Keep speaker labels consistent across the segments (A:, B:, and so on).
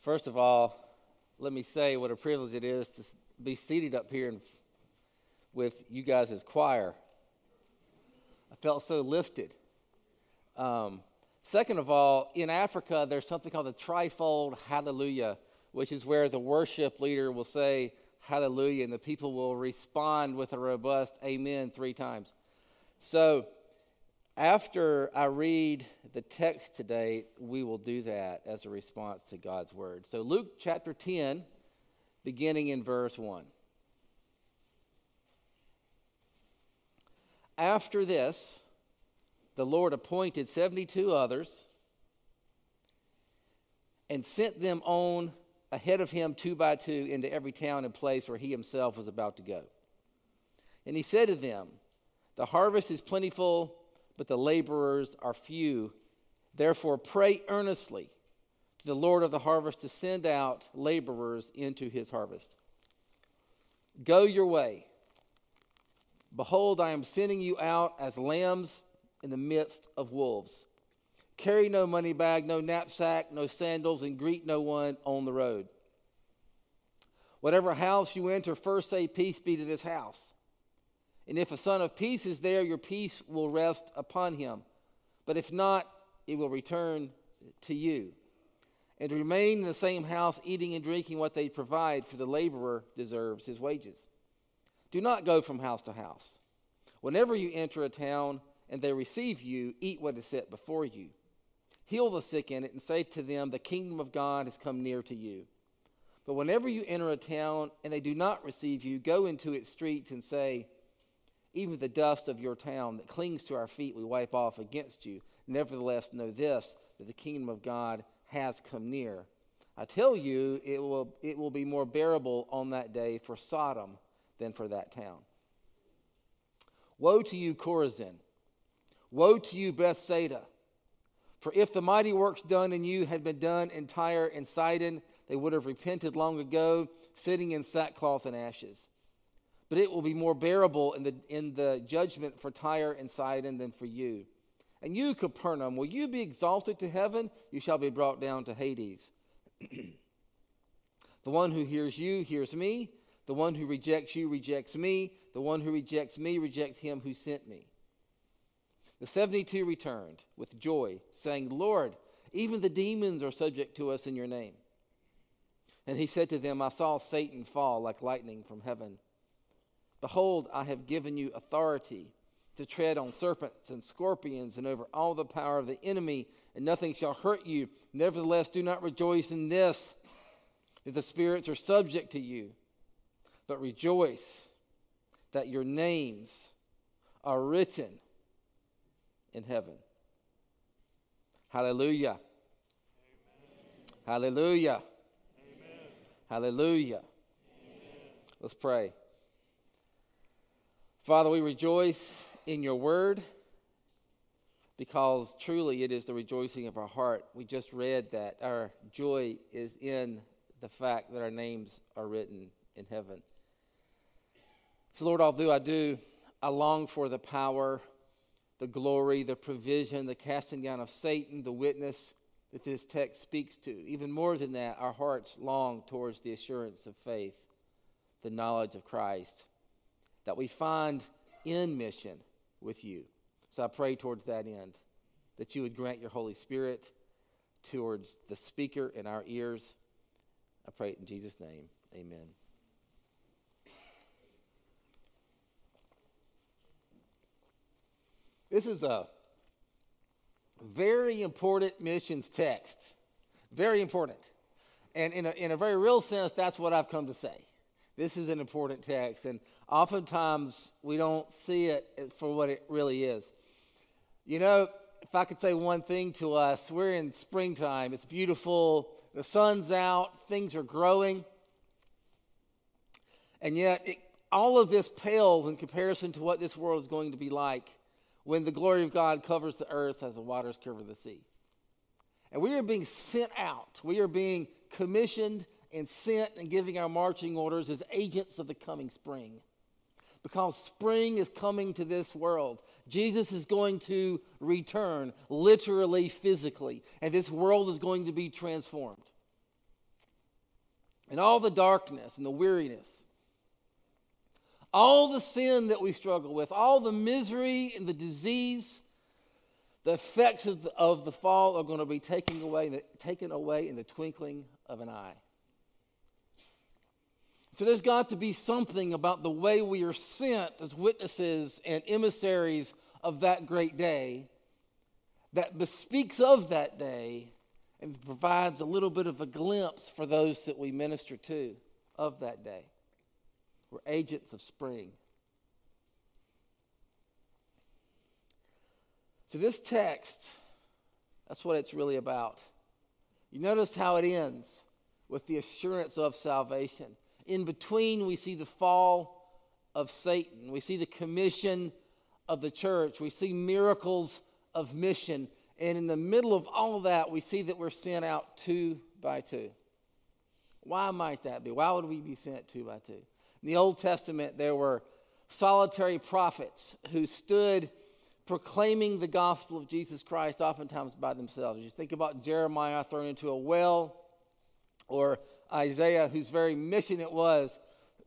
A: First of all, let me say what a privilege it is to be seated up here and with you guys as choir. I felt so lifted. Um, second of all, in Africa, there's something called the trifold hallelujah, which is where the worship leader will say hallelujah and the people will respond with a robust amen three times. So, after I read the text today, we will do that as a response to God's word. So, Luke chapter 10, beginning in verse 1. After this, the Lord appointed 72 others and sent them on ahead of him two by two into every town and place where he himself was about to go. And he said to them, The harvest is plentiful but the laborers are few. Therefore, pray earnestly to the Lord of the harvest to send out laborers into his harvest. Go your way. Behold, I am sending you out as lambs in the midst of wolves. Carry no money bag, no knapsack, no sandals, and greet no one on the road. Whatever house you enter, first say, Peace be to this house. And if a son of peace is there, your peace will rest upon him. But if not, it will return to you. And remain in the same house, eating and drinking what they provide, for the laborer deserves his wages. Do not go from house to house. Whenever you enter a town and they receive you, eat what is set before you. Heal the sick in it and say to them, The kingdom of God has come near to you. But whenever you enter a town and they do not receive you, go into its streets and say, even the dust of your town that clings to our feet, we wipe off against you. Nevertheless, know this that the kingdom of God has come near. I tell you, it will, it will be more bearable on that day for Sodom than for that town. Woe to you, Chorazin! Woe to you, Bethsaida! For if the mighty works done in you had been done in Tyre and Sidon, they would have repented long ago, sitting in sackcloth and ashes but it will be more bearable in the, in the judgment for Tyre and Sidon than for you. And you, Capernaum, will you be exalted to heaven? You shall be brought down to Hades. the one who hears you hears me. The one who rejects you rejects me. The one who rejects me rejects him who sent me. The 72 returned with joy, saying, Lord, even the demons are subject to us in your name. And he said to them, I saw Satan fall like lightning from heaven. Behold, I have given you authority to tread on serpents and scorpions and over all the power of the enemy, and nothing shall hurt you. Nevertheless, do not rejoice in this, that the spirits are subject to you, but rejoice that your names are written in heaven. Hallelujah. Amen. Hallelujah. Amen. Hallelujah. Amen. Let's pray. Father, we rejoice in your word because truly it is the rejoicing of our heart. We just read that our joy is in the fact that our names are written in heaven. So, Lord, although I do, I long for the power, the glory, the provision, the casting down of Satan, the witness that this text speaks to. Even more than that, our hearts long towards the assurance of faith, the knowledge of Christ that we find in mission with you. So I pray towards that end that you would grant your Holy Spirit towards the speaker in our ears. I pray it in Jesus' name. Amen. This is a very important missions text. Very important. And in a, in a very real sense, that's what I've come to say. This is an important text, and oftentimes we don't see it for what it really is. You know, if I could say one thing to us, we're in springtime. It's beautiful, the sun's out, things are growing. And yet, it, all of this pales in comparison to what this world is going to be like when the glory of God covers the earth as the waters cover the sea. And we are being sent out, we are being commissioned and sent and giving our marching orders as agents of the coming spring. Because spring is coming to this world. Jesus is going to return, literally, physically, and this world is going to be transformed. and all the darkness and the weariness, all the sin that we struggle with, all the misery and the disease, the effects of the, of the fall are going to be taken away, taken away in the twinkling of an eye. So there's got to be something about the way we are sent as witnesses and emissaries of that great day that bespeaks of that day and provides a little bit of a glimpse for those that we minister to of that day. We're agents of spring. So, this text, that's what it's really about. You notice how it ends with the assurance of salvation. In between, we see the fall of Satan, we see the commission of the church, we see miracles of mission. And in the middle of all of that, we see that we're sent out two by two. Why might that be? Why would we be sent two by two? In the Old Testament, there were solitary prophets who stood proclaiming the gospel of Jesus Christ, oftentimes by themselves. You think about Jeremiah thrown into a well, or Isaiah, whose very mission it was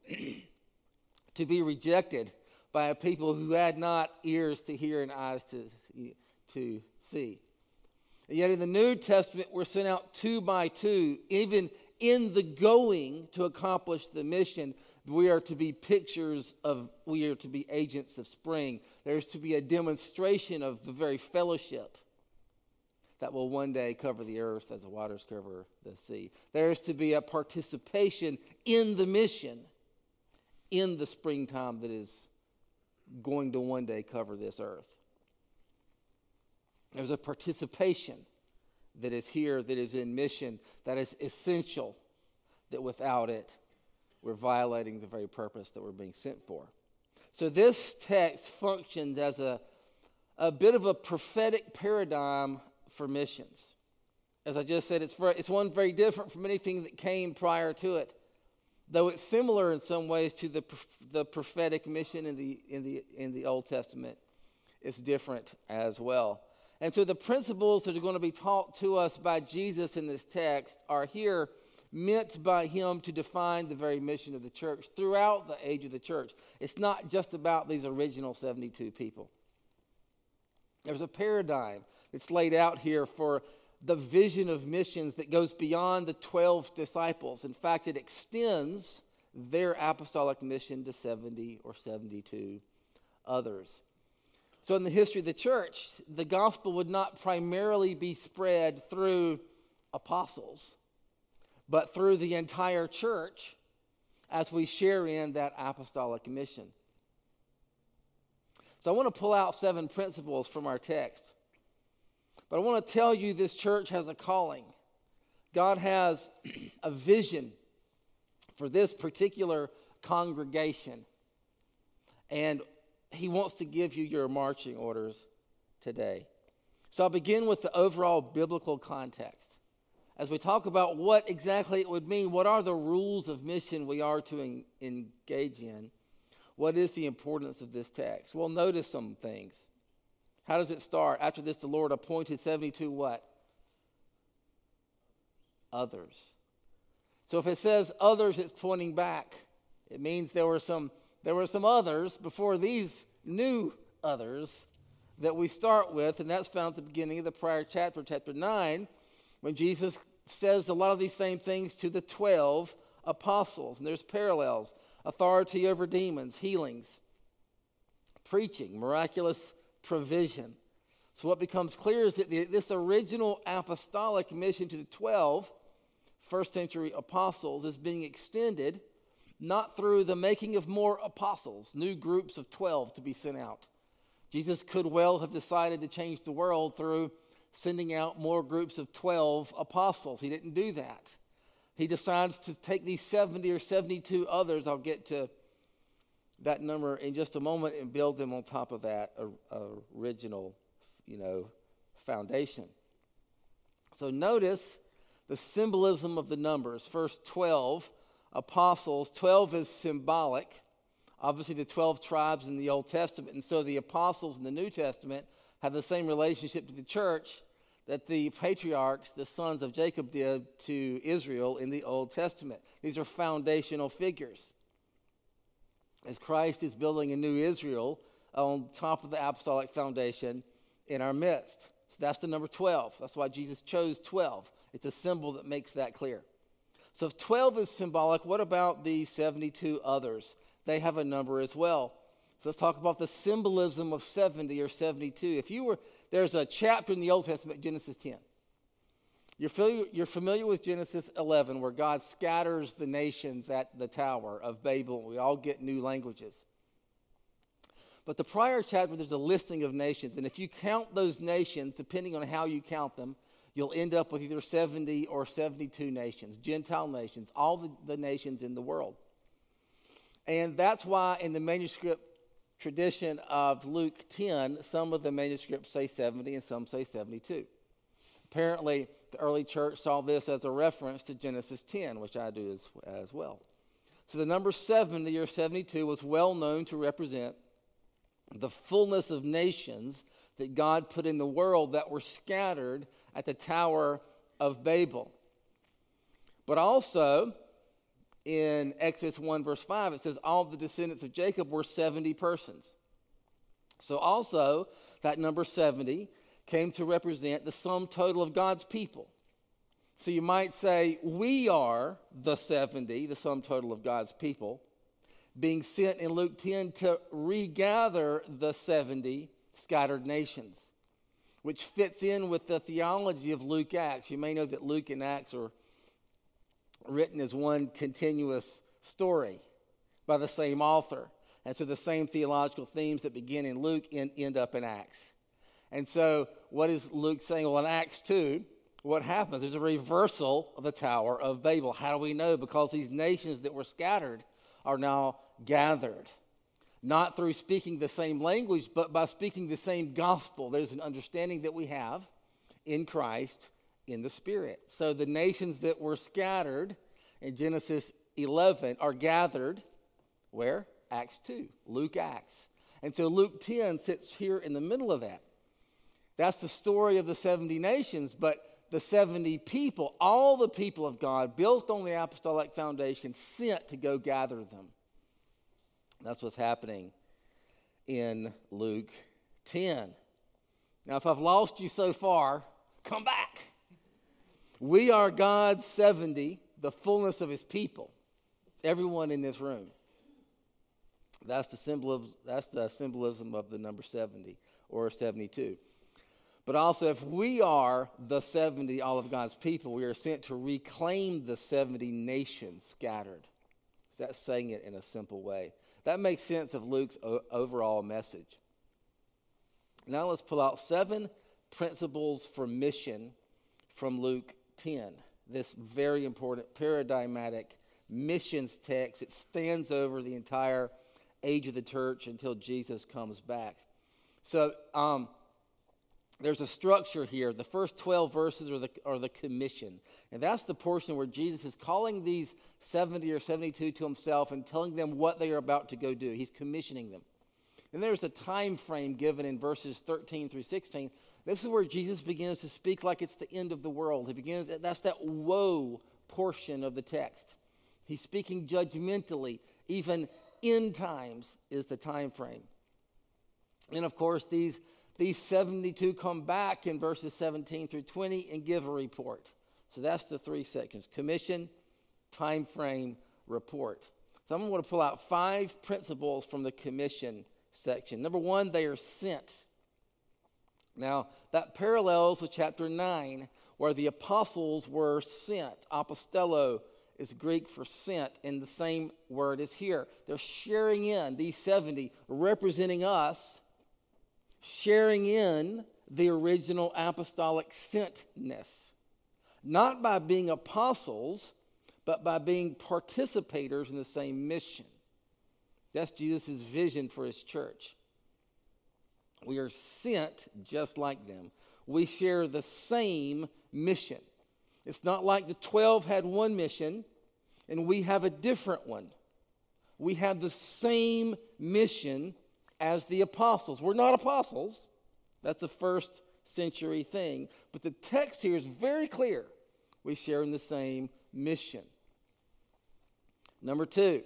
A: to be rejected by a people who had not ears to hear and eyes to, to see. And yet in the New Testament, we're sent out two by two, even in the going to accomplish the mission we are to be pictures of, we are to be agents of spring. There's to be a demonstration of the very fellowship that will one day cover the earth as the waters cover the sea. There's to be a participation in the mission in the springtime that is going to one day cover this earth. There's a participation that is here, that is in mission, that is essential, that without it, we're violating the very purpose that we're being sent for. So this text functions as a, a bit of a prophetic paradigm for missions. As I just said, it's, for, it's one very different from anything that came prior to it. Though it's similar in some ways to the, the prophetic mission in the, in, the, in the Old Testament, it's different as well. And so the principles that are going to be taught to us by Jesus in this text are here meant by him to define the very mission of the church throughout the age of the church. It's not just about these original 72 people. There's a paradigm that's laid out here for the vision of missions that goes beyond the 12 disciples. In fact, it extends their apostolic mission to 70 or 72 others. So, in the history of the church, the gospel would not primarily be spread through apostles but through the entire church as we share in that apostolic mission. So I want to pull out seven principles from our text. But I want to tell you this church has a calling. God has a vision for this particular congregation. And He wants to give you your marching orders today. So I'll begin with the overall biblical context as we talk about what exactly it would mean, what are the rules of mission we are to en- engage in? What is the importance of this text? Well, notice some things. How does it start? After this, the Lord appointed 72 what? Others. So if it says others, it's pointing back. It means there were some there were some others before these new others that we start with, and that's found at the beginning of the prior chapter, chapter 9 when Jesus says a lot of these same things to the 12 apostles. And there's parallels authority over demons, healings, preaching, miraculous provision. So, what becomes clear is that the, this original apostolic mission to the 12 first century apostles is being extended not through the making of more apostles, new groups of 12 to be sent out. Jesus could well have decided to change the world through sending out more groups of 12 apostles. He didn't do that. He decides to take these 70 or 72 others, I'll get to that number in just a moment, and build them on top of that original, you know, foundation. So notice the symbolism of the numbers. First 12 apostles, 12 is symbolic. Obviously, the 12 tribes in the Old Testament, and so the apostles in the New Testament have the same relationship to the church that the patriarchs, the sons of Jacob, did to Israel in the Old Testament. These are foundational figures. As Christ is building a new Israel on top of the apostolic foundation in our midst. So that's the number 12. That's why Jesus chose 12. It's a symbol that makes that clear. So if 12 is symbolic, what about the 72 others? They have a number as well. So let's talk about the symbolism of 70 or 72. If you were, there's a chapter in the Old Testament, Genesis 10. You're familiar, you're familiar with Genesis 11, where God scatters the nations at the Tower of Babel. We all get new languages. But the prior chapter, there's a listing of nations. And if you count those nations, depending on how you count them, you'll end up with either 70 or 72 nations, Gentile nations, all the, the nations in the world. And that's why in the manuscript tradition of Luke 10, some of the manuscripts say 70 and some say 72. Apparently, the early church saw this as a reference to Genesis 10, which I do as, as well. So the number seven, the year 72 was well known to represent the fullness of nations that God put in the world that were scattered at the Tower of Babel. But also, in Exodus 1, verse 5, it says, All the descendants of Jacob were 70 persons. So, also, that number 70 came to represent the sum total of God's people. So, you might say, We are the 70, the sum total of God's people, being sent in Luke 10 to regather the 70 scattered nations which fits in with the theology of Luke Acts. You may know that Luke and Acts are written as one continuous story by the same author. And so the same theological themes that begin in Luke end, end up in Acts. And so, what is Luke saying? Well, in Acts 2, what happens? There's a reversal of the Tower of Babel. How do we know? Because these nations that were scattered are now gathered not through speaking the same language, but by speaking the same gospel. There's an understanding that we have in Christ in the Spirit. So the nations that were scattered in Genesis 11 are gathered where? Acts 2, Luke Acts. And so Luke 10 sits here in the middle of that. That's the story of the 70 nations, but the 70 people, all the people of God, built on the apostolic foundation, sent to go gather them. That's what's happening in Luke 10. Now, if I've lost you so far, come back. We are God's 70, the fullness of his people. Everyone in this room. That's the, symbolism, that's the symbolism of the number 70 or 72. But also, if we are the 70, all of God's people, we are sent to reclaim the 70 nations scattered. That's saying it in a simple way. That makes sense of Luke's overall message. Now let's pull out seven principles for mission from Luke 10. This very important paradigmatic missions text. It stands over the entire age of the church until Jesus comes back. So, um, there's a structure here. The first 12 verses are the, are the commission. And that's the portion where Jesus is calling these 70 or 72 to himself and telling them what they are about to go do. He's commissioning them. And there's the time frame given in verses 13 through 16. This is where Jesus begins to speak like it's the end of the world. He begins, that's that woe portion of the text. He's speaking judgmentally. Even end times is the time frame. And of course, these these 72 come back in verses 17 through 20 and give a report. So that's the three sections commission, time frame, report. So I'm going to pull out five principles from the commission section. Number one, they are sent. Now, that parallels with chapter 9, where the apostles were sent. Apostello is Greek for sent, and the same word is here. They're sharing in, these 70, representing us sharing in the original apostolic sentness, not by being apostles, but by being participators in the same mission. That's Jesus' vision for his church. We are sent just like them. We share the same mission. It's not like the 12 had one mission and we have a different one. We have the same mission as the apostles. We're not apostles. That's a first century thing. But the text here is very clear. We share in the same mission. Number two,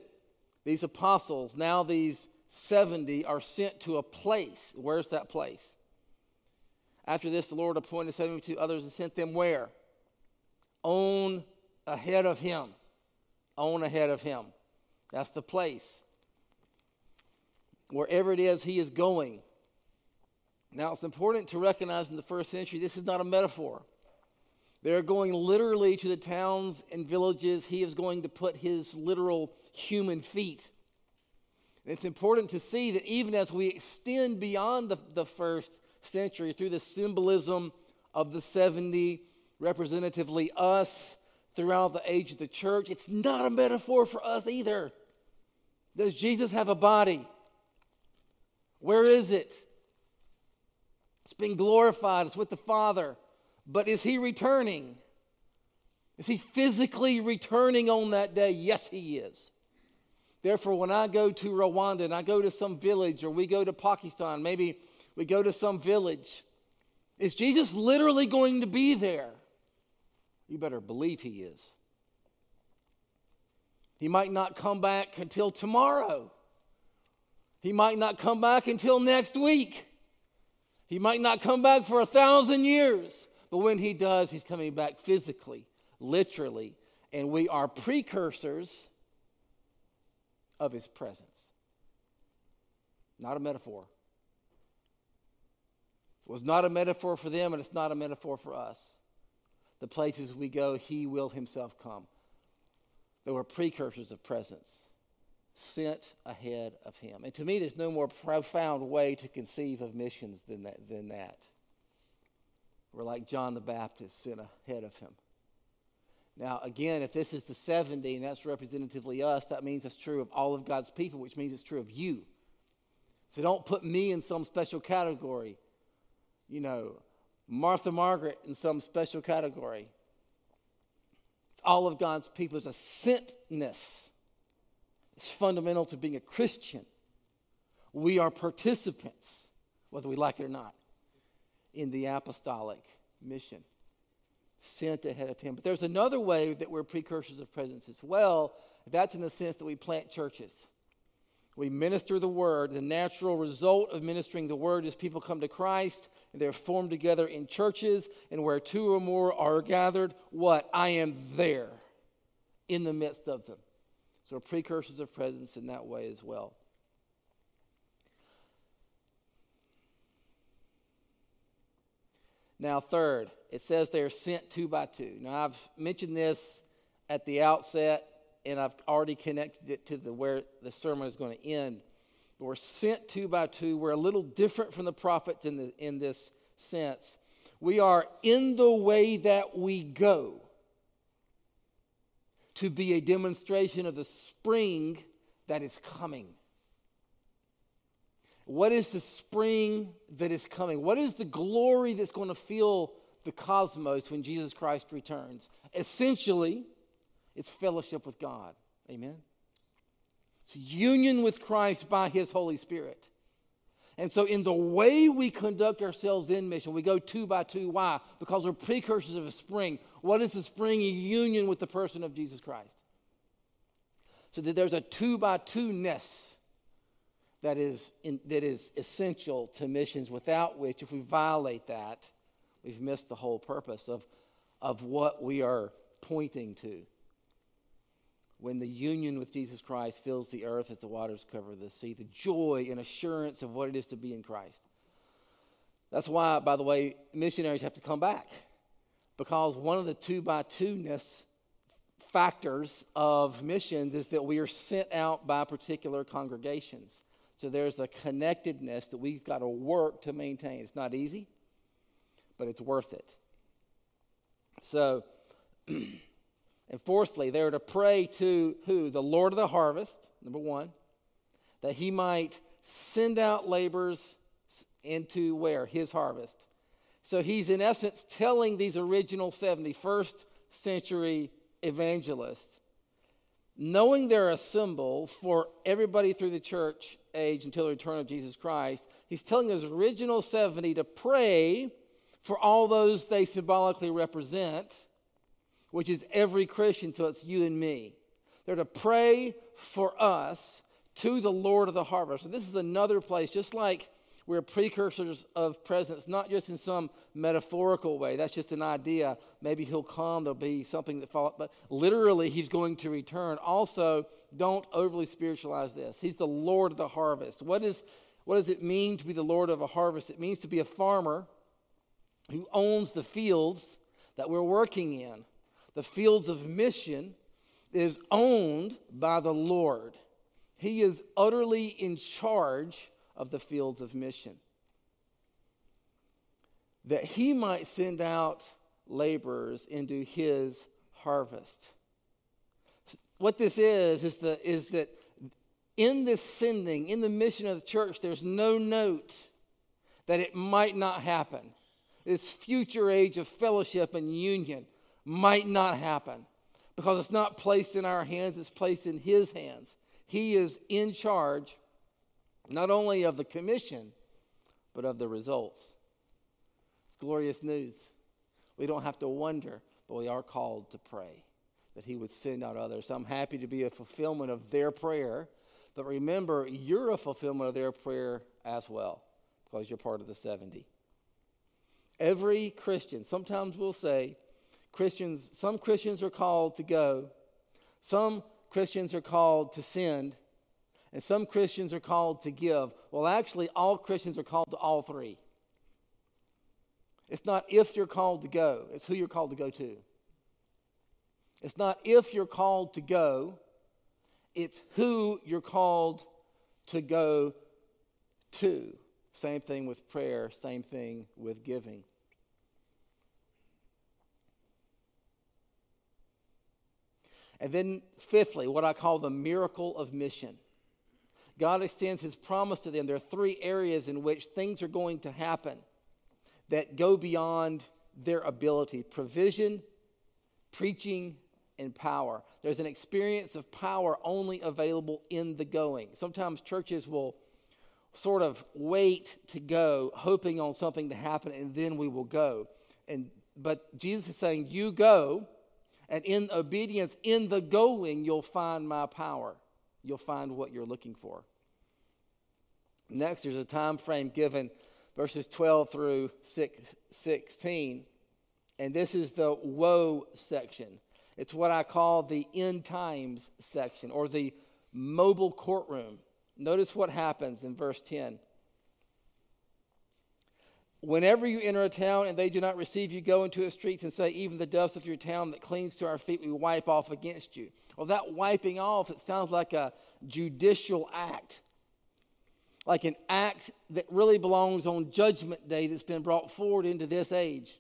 A: these apostles, now these 70, are sent to a place. Where's that place? After this, the Lord appointed 72 others and sent them where? On ahead of him. On ahead of him. That's the place. Wherever it is he is going. Now, it's important to recognize in the first century, this is not a metaphor. They're going literally to the towns and villages. He is going to put his literal human feet. And it's important to see that even as we extend beyond the, the first century through the symbolism of the 70, representatively us throughout the age of the church, it's not a metaphor for us either. Does Jesus have a body? Where is it? It's been glorified, it's with the Father. But is he returning? Is he physically returning on that day? Yes, he is. Therefore, when I go to Rwanda and I go to some village or we go to Pakistan, maybe we go to some village, is Jesus literally going to be there? You better believe he is. He might not come back until tomorrow. He might not come back until next week. He might not come back for a thousand years. But when he does, he's coming back physically, literally, and we are precursors of his presence. Not a metaphor. It was not a metaphor for them, and it's not a metaphor for us. The places we go, he will himself come. They were precursors of presence, sent ahead of him. And to me, there's no more profound way to conceive of missions than that. Than that. We're like John the Baptist sent ahead of him. Now, again, if this is the 70 and that's representatively us, that means it's true of all of God's people, which means it's true of you. So don't put me in some special category. You know, Martha Margaret in some special category. It's all of God's people. It's a sentness. It's fundamental to being a Christian. We are participants, whether we like it or not in the apostolic mission, sent ahead of him. But there's another way that we're precursors of presence as well. That's in the sense that we plant churches. We minister the word. The natural result of ministering the word is people come to Christ and they're formed together in churches, and where two or more are gathered, what? I am there in the midst of them. So, precursors of presence in that way as well. Now, third, it says they are sent two by two. Now, I've mentioned this at the outset, and I've already connected it to the, where the sermon is going to end. But we're sent two by two. We're a little different from the prophets in, the, in this sense. We are in the way that we go to be a demonstration of the spring that is coming. What is the spring that is coming? What is the glory that's going to fill the cosmos when Jesus Christ returns? Essentially, it's fellowship with God. Amen? It's union with Christ by His Holy Spirit. And so, in the way we conduct ourselves in mission, we go two by two. Why? Because we're precursors of a spring. What is the spring? A union with the person of Jesus Christ. So that there's a two by two ness that is, in, that is essential to missions, without which, if we violate that, we've missed the whole purpose of, of what we are pointing to. When the union with Jesus Christ fills the earth as the waters cover the sea, the joy and assurance of what it is to be in Christ. That's why, by the way, missionaries have to come back. Because one of the two by two ness factors of missions is that we are sent out by particular congregations. So there's a connectedness that we've got to work to maintain. It's not easy, but it's worth it. So, and fourthly, they're to pray to who? The Lord of the harvest, number one, that he might send out laborers into where? His harvest. So he's in essence telling these original 71st century evangelists knowing they're a symbol for everybody through the church age until the return of Jesus Christ, he's telling his original 70 to pray for all those they symbolically represent, which is every Christian, so it's you and me. They're to pray for us to the Lord of the harvest. And this is another place, just like we're precursors of presence, not just in some metaphorical way. That's just an idea. Maybe he'll come, there'll be something that follows, but literally he's going to return. Also, don't overly spiritualize this. He's the Lord of the harvest. What, is, what does it mean to be the Lord of a harvest? It means to be a farmer who owns the fields that we're working in. The fields of mission is owned by the Lord. He is utterly in charge of the fields of mission. That he might send out laborers into his harvest. What this is, is, the, is that in this sending, in the mission of the church, there's no note that it might not happen. This future age of fellowship and union might not happen because it's not placed in our hands, it's placed in His hands. He is in charge not only of the commission, but of the results. It's glorious news. We don't have to wonder, but we are called to pray that He would send out others. I'm happy to be a fulfillment of their prayer, but remember, you're a fulfillment of their prayer as well, because you're part of the 70. Every Christian, sometimes we'll say, Christians, some Christians are called to go, some Christians are called to send, and some Christians are called to give. Well, actually, all Christians are called to all three. It's not if you're called to go, it's who you're called to go to. It's not if you're called to go, it's who you're called to go to. Same thing with prayer, same thing with giving. And then, fifthly, what I call the miracle of mission. God extends his promise to them. There are three areas in which things are going to happen that go beyond their ability provision, preaching, and power. There's an experience of power only available in the going. Sometimes churches will sort of wait to go, hoping on something to happen, and then we will go. And but Jesus is saying, You go, and in obedience, in the going, you'll find my power you'll find what you're looking for. Next, there's a time frame given, verses 12 through 16. And this is the woe section. It's what I call the end times section or the mobile courtroom. Notice what happens in verse 10. Whenever you enter a town and they do not receive you, go into its streets and say, Even the dust of your town that clings to our feet, we wipe off against you. Well, that wiping off, it sounds like a judicial act, like an act that really belongs on Judgment Day that's been brought forward into this age.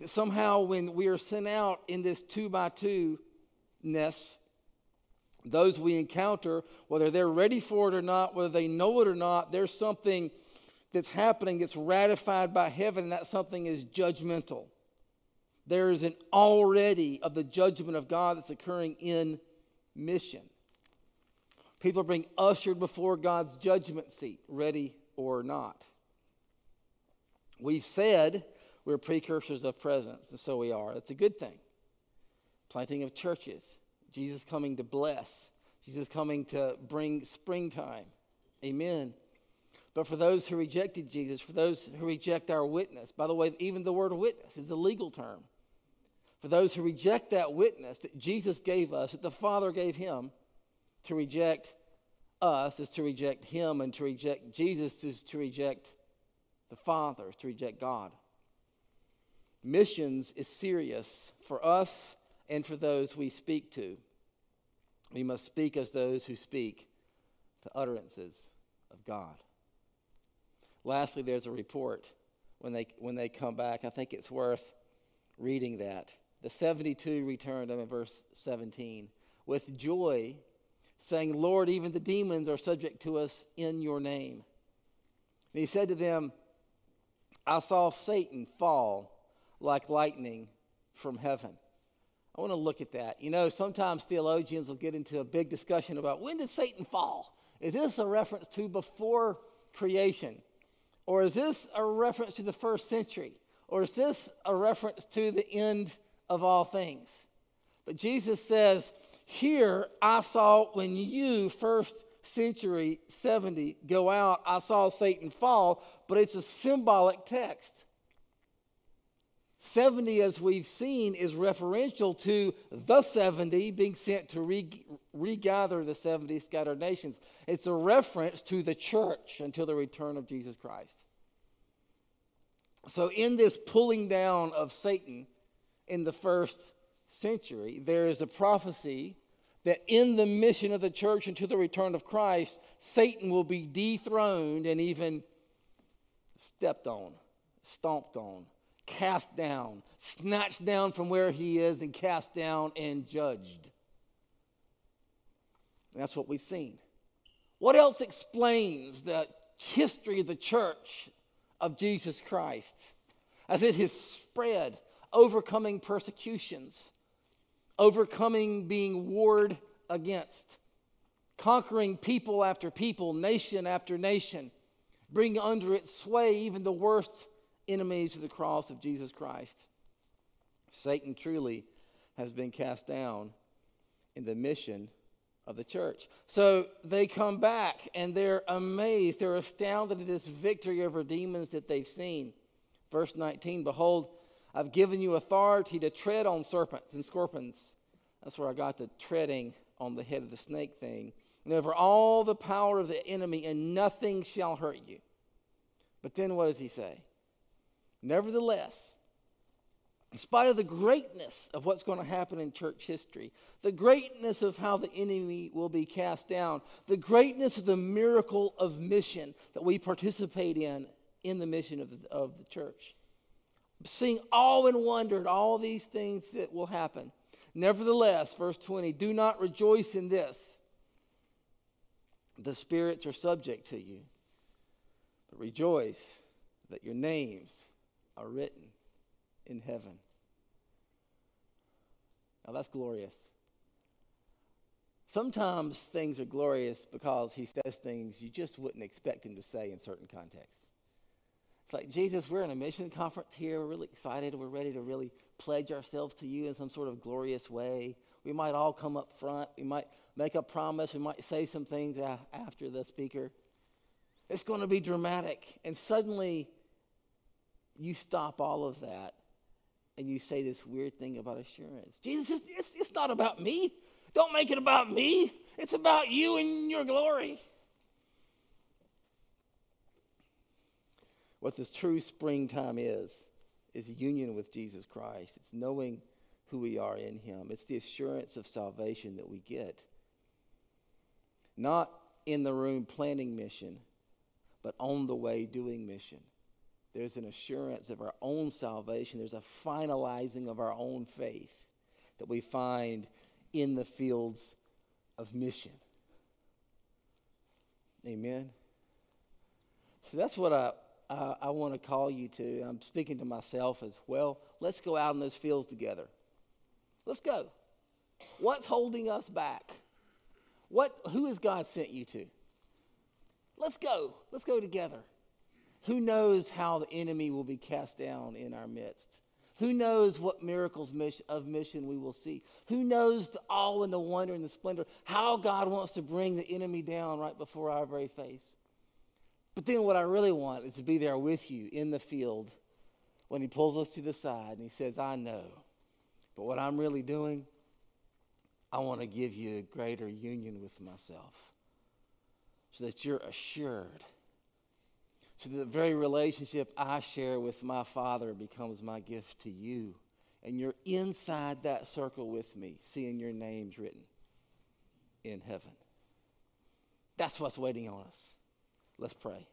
A: That somehow, when we are sent out in this two by two ness, those we encounter, whether they're ready for it or not, whether they know it or not, there's something that's happening that's ratified by heaven, and that something is judgmental. There is an already of the judgment of God that's occurring in mission. People are being ushered before God's judgment seat, ready or not. We said we're precursors of presence, and so we are. That's a good thing. Planting of churches, Jesus coming to bless, Jesus coming to bring springtime. Amen. But for those who rejected Jesus, for those who reject our witness, by the way, even the word witness is a legal term. For those who reject that witness that Jesus gave us, that the Father gave him, to reject us is to reject him, and to reject Jesus is to reject the Father, is to reject God. Missions is serious for us and for those we speak to. We must speak as those who speak the utterances of God. Lastly, there's a report when they, when they come back. I think it's worth reading that. The 72 returned, I'm in verse 17, with joy, saying, Lord, even the demons are subject to us in your name. And he said to them, I saw Satan fall like lightning from heaven. I want to look at that. You know, sometimes theologians will get into a big discussion about when did Satan fall? Is this a reference to before creation? Or is this a reference to the first century? Or is this a reference to the end of all things? But Jesus says, Here I saw when you, first century 70, go out, I saw Satan fall, but it's a symbolic text. 70, as we've seen, is referential to the 70 being sent to re- regather the 70 scattered nations. It's a reference to the church until the return of Jesus Christ. So, in this pulling down of Satan in the first century, there is a prophecy that in the mission of the church until the return of Christ, Satan will be dethroned and even stepped on, stomped on, cast down, snatched down from where he is, and cast down and judged. And that's what we've seen. What else explains the history of the church of Jesus Christ as it has spread, overcoming persecutions, overcoming being warred against, conquering people after people, nation after nation, bringing under its sway even the worst enemies of the cross of Jesus Christ. Satan truly has been cast down in the mission of the church. So they come back and they're amazed. They're astounded at this victory over demons that they've seen. Verse 19 Behold, I've given you authority to tread on serpents and scorpions. That's where I got the treading on the head of the snake thing. And over all the power of the enemy, and nothing shall hurt you. But then what does he say? Nevertheless, in spite of the greatness of what's going to happen in church history, the greatness of how the enemy will be cast down, the greatness of the miracle of mission that we participate in in the mission of the, of the church, seeing all in wonder at all these things that will happen. Nevertheless, verse 20, do not rejoice in this. The spirits are subject to you, but rejoice that your names are written in heaven. Now that's glorious. Sometimes things are glorious because he says things you just wouldn't expect him to say in certain contexts. It's like, Jesus, we're in a mission conference here. We're really excited. We're ready to really pledge ourselves to you in some sort of glorious way. We might all come up front. We might make a promise. We might say some things after the speaker. It's going to be dramatic. And suddenly, you stop all of that and you say this weird thing about assurance. Jesus, it's, it's not about me. Don't make it about me. It's about you and your glory. What this true springtime is, is union with Jesus Christ. It's knowing who we are in Him, it's the assurance of salvation that we get. Not in the room planning mission, but on the way doing mission. There's an assurance of our own salvation. There's a finalizing of our own faith that we find in the fields of mission. Amen. So that's what I, I, want to call you to. And I'm speaking to myself as well. Let's go out in those fields together. Let's go. What's holding us back? What, who has God sent you to? Let's go. Let's go together. Who knows how the enemy will be cast down in our midst? Who knows what miracles of mission we will see? Who knows the awe and the wonder and the splendor, how God wants to bring the enemy down right before our very face? But then, what I really want is to be there with you in the field when He pulls us to the side and He says, I know. But what I'm really doing, I want to give you a greater union with myself so that you're assured so the very relationship I share with my Father becomes my gift to you. And you're inside that circle with me, seeing your names written in heaven. That's what's waiting on us. Let's pray.